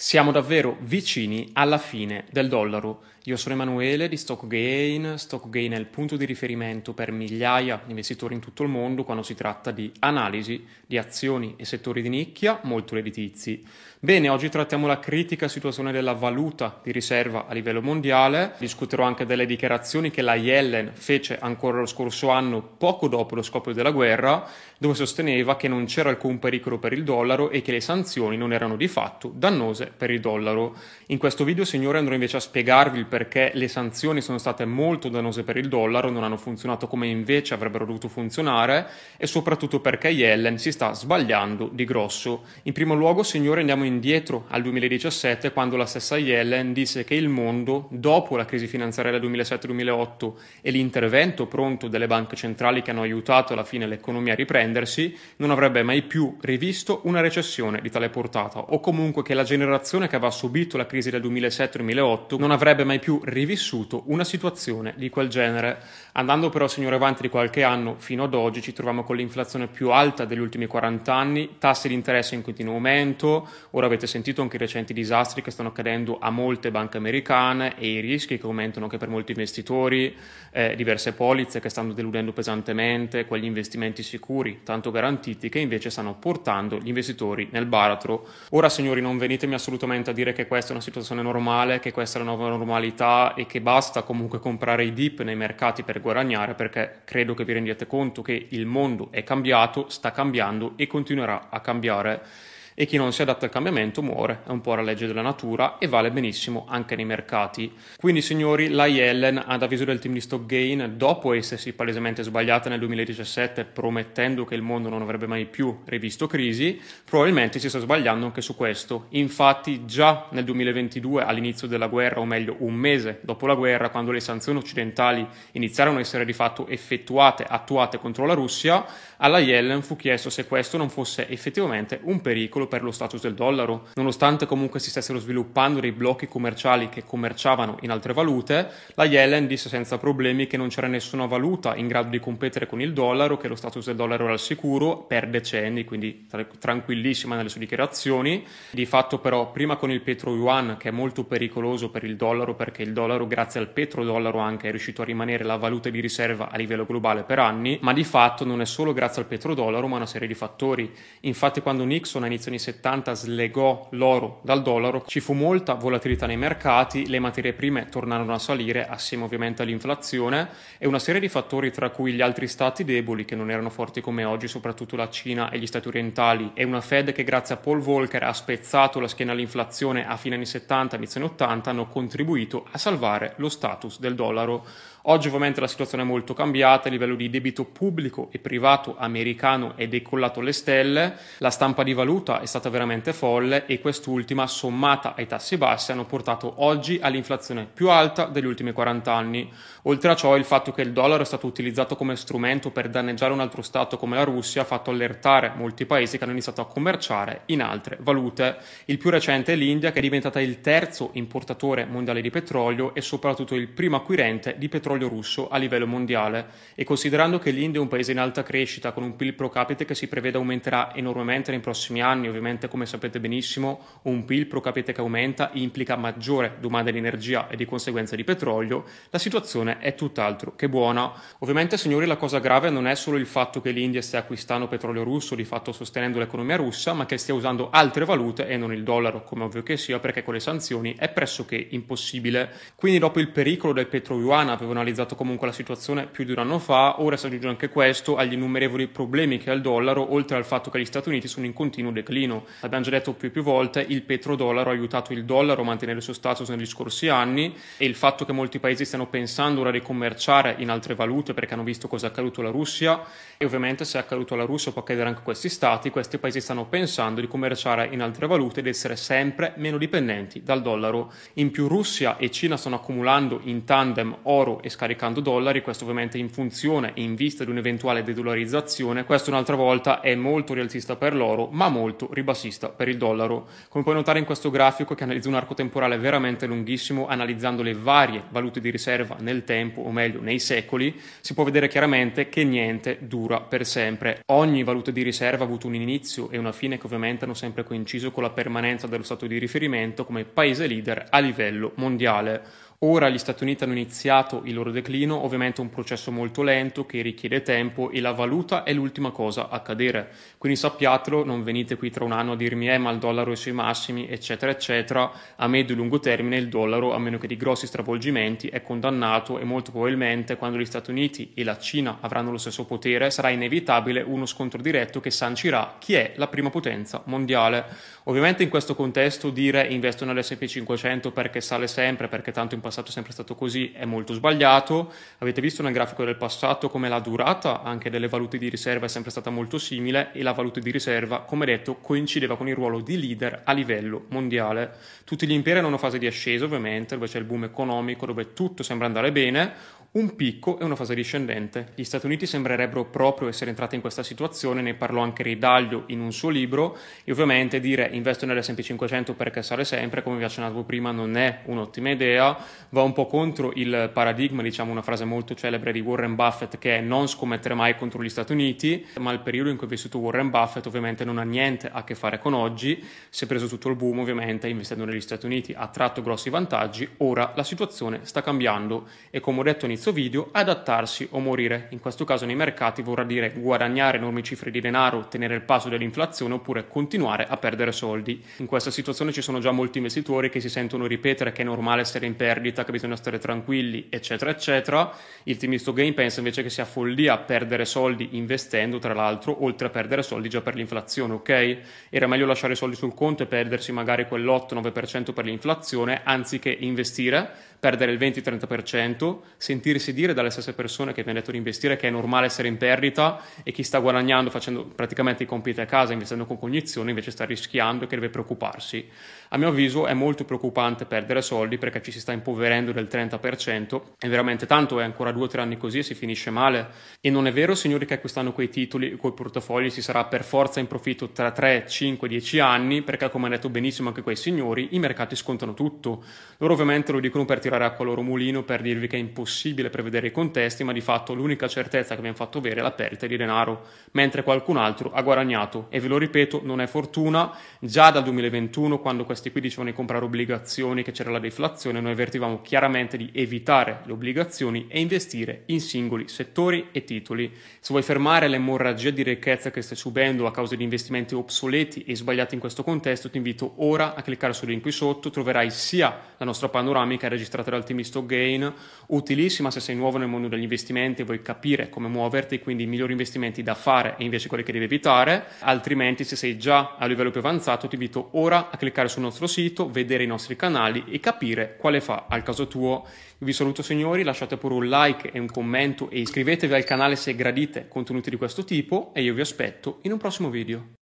Siamo davvero vicini alla fine del dollaro. Io sono Emanuele di StockGain. StockGain è il punto di riferimento per migliaia di investitori in tutto il mondo quando si tratta di analisi di azioni e settori di nicchia molto redditizi. Bene, oggi trattiamo la critica situazione della valuta di riserva a livello mondiale. Discuterò anche delle dichiarazioni che la Yellen fece ancora lo scorso anno, poco dopo lo scoppio della guerra, dove sosteneva che non c'era alcun pericolo per il dollaro e che le sanzioni non erano di fatto dannose per il dollaro. In questo video, signore, andrò invece a spiegarvi il perché le sanzioni sono state molto dannose per il dollaro, non hanno funzionato come invece avrebbero dovuto funzionare e soprattutto perché Yellen si sta sbagliando di grosso. In primo luogo, signore, andiamo indietro al 2017 quando la stessa Yellen disse che il mondo, dopo la crisi finanziaria del 2007-2008 e l'intervento pronto delle banche centrali che hanno aiutato alla fine l'economia a riprendersi, non avrebbe mai più rivisto una recessione di tale portata o comunque che la generazione che aveva subito la crisi del 2007-2008 non avrebbe mai più rivissuto una situazione di quel genere. Andando però, signore, avanti di qualche anno fino ad oggi ci troviamo con l'inflazione più alta degli ultimi 40 anni, tassi di interesse in continuo aumento, ora avete sentito anche i recenti disastri che stanno accadendo a molte banche americane e i rischi che aumentano anche per molti investitori, eh, diverse polizze che stanno deludendo pesantemente, quegli investimenti sicuri, tanto garantiti, che invece stanno portando gli investitori nel baratro. Ora, signori, non venitemi assolutamente a dire che questa è una situazione normale, che questa è la nuova normalità e che basta comunque comprare i dip nei mercati per guadagnare, perché credo che vi rendiate conto che il mondo è cambiato, sta cambiando e continuerà a cambiare e chi non si adatta al cambiamento muore, è un po' la legge della natura e vale benissimo anche nei mercati. Quindi signori, la Yellen, ad avviso del team di Stockgain, dopo essersi palesemente sbagliata nel 2017 promettendo che il mondo non avrebbe mai più rivisto crisi, probabilmente si sta sbagliando anche su questo. Infatti già nel 2022, all'inizio della guerra, o meglio un mese dopo la guerra, quando le sanzioni occidentali iniziarono a essere di fatto effettuate, attuate contro la Russia, alla Yellen fu chiesto se questo non fosse effettivamente un pericolo per lo status del dollaro. Nonostante comunque si stessero sviluppando dei blocchi commerciali che commerciavano in altre valute, la Yellen disse senza problemi che non c'era nessuna valuta in grado di competere con il dollaro, che lo status del dollaro era al sicuro per decenni, quindi tra- tranquillissima nelle sue dichiarazioni. Di fatto però prima con il petro yuan che è molto pericoloso per il dollaro perché il dollaro grazie al petrodollaro anche è riuscito a rimanere la valuta di riserva a livello globale per anni, ma di fatto non è solo grazie al petrodollaro ma una serie di fattori. Infatti quando Nixon a inizio anni 70 slegò l'oro dal dollaro, ci fu molta volatilità nei mercati, le materie prime tornarono a salire assieme ovviamente all'inflazione e una serie di fattori tra cui gli altri stati deboli che non erano forti come oggi, soprattutto la Cina e gli stati orientali e una Fed che grazie a Paul Volcker ha spezzato la schiena all'inflazione a fine anni 70 inizio anni 80 hanno contribuito a salvare lo status del dollaro. Oggi ovviamente la situazione è molto cambiata, a livello di debito pubblico e privato americano è decollato alle stelle, la stampa di valuta è stata veramente folle e quest'ultima sommata ai tassi bassi hanno portato oggi all'inflazione più alta degli ultimi 40 anni. Oltre a ciò il fatto che il dollaro è stato utilizzato come strumento per danneggiare un altro Stato come la Russia ha fatto allertare molti paesi che hanno iniziato a commerciare in altre valute. Il più recente è l'India che è diventata il terzo importatore mondiale di petrolio e soprattutto il primo acquirente di petrolio russo a livello mondiale e considerando che l'India è un paese in alta crescita con un PIL pro capite che si prevede aumenterà enormemente nei prossimi anni, ovviamente come sapete benissimo un PIL pro capite che aumenta implica maggiore domanda di energia e di conseguenza di petrolio, la situazione è tutt'altro che buona. Ovviamente signori la cosa grave non è solo il fatto che l'India stia acquistando petrolio russo, di fatto sostenendo l'economia russa, ma che stia usando altre valute e non il dollaro, come ovvio che sia, perché con le sanzioni è pressoché impossibile. Quindi dopo il pericolo del petro yuan avevano analizzato comunque la situazione più di un anno fa, ora si aggiunge anche questo agli innumerevoli problemi che ha il dollaro, oltre al fatto che gli Stati Uniti sono in continuo declino. Abbiamo già detto più e più volte, il petrodollaro ha aiutato il dollaro a mantenere il suo status negli scorsi anni e il fatto che molti paesi stiano pensando ora di commerciare in altre valute perché hanno visto cosa è accaduto alla Russia e ovviamente se è accaduto alla Russia può accadere anche a questi stati, questi paesi stanno pensando di commerciare in altre valute ed essere sempre meno dipendenti dal dollaro. In più Russia e Cina stanno accumulando in tandem oro e scaricando dollari, questo ovviamente in funzione e in vista di un'eventuale dedollarizzazione, questo un'altra volta è molto rialzista per l'oro, ma molto ribassista per il dollaro. Come puoi notare in questo grafico che analizza un arco temporale veramente lunghissimo, analizzando le varie valute di riserva nel tempo, o meglio nei secoli, si può vedere chiaramente che niente dura per sempre. Ogni valuta di riserva ha avuto un inizio e una fine che ovviamente hanno sempre coinciso con la permanenza dello stato di riferimento come paese leader a livello mondiale. Ora gli Stati Uniti hanno iniziato il loro declino, ovviamente un processo molto lento che richiede tempo e la valuta è l'ultima cosa a cadere. Quindi sappiatelo, non venite qui tra un anno a dirmi eh ma il dollaro è sui massimi, eccetera, eccetera. A medio e lungo termine il dollaro, a meno che di grossi stravolgimenti, è condannato e molto probabilmente quando gli Stati Uniti e la Cina avranno lo stesso potere sarà inevitabile uno scontro diretto che sancirà chi è la prima potenza mondiale. Ovviamente in questo contesto dire investo nell'S&P 500 perché sale sempre, perché tanto in passato è sempre stato così, è molto sbagliato. Avete visto nel grafico del passato come la durata anche delle valute di riserva è sempre stata molto simile e la valuta di riserva, come detto, coincideva con il ruolo di leader a livello mondiale. Tutti gli imperi hanno una fase di ascesa, ovviamente, dove c'è il boom economico, dove tutto sembra andare bene, un picco e una fase discendente. Gli Stati Uniti sembrerebbero proprio essere entrati in questa situazione, ne parlò anche Ridaglio in un suo libro, e ovviamente dire investo nell'S&P 500 perché sale sempre, come vi accennavo prima, non è un'ottima idea, va un po' contro il paradigma, diciamo una frase molto celebre di Warren Buffett che è non scommettere mai contro gli Stati Uniti, ma il periodo in cui è vissuto Warren Buffett ovviamente non ha niente a che fare con oggi, si è preso tutto il boom ovviamente investendo negli Stati Uniti, ha tratto grossi vantaggi, ora la situazione sta cambiando e come ho detto all'inizio inizio video, adattarsi o morire. In questo caso nei mercati vorrà dire guadagnare enormi cifre di denaro, tenere il passo dell'inflazione oppure continuare a perdere soldi. In questa situazione ci sono già molti investitori che si sentono ripetere che è normale essere in perdita, che bisogna stare tranquilli, eccetera, eccetera. Il teamisto game pensa invece che sia follia perdere soldi investendo, tra l'altro, oltre a perdere soldi già per l'inflazione, ok? Era meglio lasciare i soldi sul conto e perdersi magari quell'8-9% per l'inflazione, anziché investire, perdere il 20-30%, sentire sentirsi dire dalle stesse persone che vi hanno detto di investire che è normale essere in perdita e chi sta guadagnando facendo praticamente i compiti a casa, investendo con cognizione, invece sta rischiando e che deve preoccuparsi. A mio avviso è molto preoccupante perdere soldi perché ci si sta impoverendo del 30% e veramente tanto è ancora due o tre anni così e si finisce male. E non è vero, signori, che acquistando quei titoli, quei portafogli si sarà per forza in profitto tra 3, 5, 10 anni perché come hanno detto benissimo anche quei signori, i mercati scontano tutto. Loro ovviamente lo dicono per tirare acqua al loro mulino, per dirvi che è impossibile prevedere i contesti, ma di fatto l'unica certezza che abbiamo fatto avere è la perdita di denaro, mentre qualcun altro ha guadagnato. E ve lo ripeto, non è fortuna. Già dal 2021, quando questi qui dicevano di comprare obbligazioni, che c'era la deflazione, noi avvertivamo chiaramente di evitare le obbligazioni e investire in singoli settori e titoli. Se vuoi fermare l'emorragia di ricchezza che stai subendo a causa di investimenti obsoleti e sbagliati in questo contesto, ti invito ora a cliccare sul link qui sotto, troverai sia la nostra panoramica registrata dal team Stock Gain, utilissima ma se sei nuovo nel mondo degli investimenti e vuoi capire come muoverti, quindi i migliori investimenti da fare e invece quelli che devi evitare, altrimenti se sei già a livello più avanzato ti invito ora a cliccare sul nostro sito, vedere i nostri canali e capire quale fa al caso tuo. Vi saluto signori, lasciate pure un like e un commento e iscrivetevi al canale se gradite contenuti di questo tipo e io vi aspetto in un prossimo video.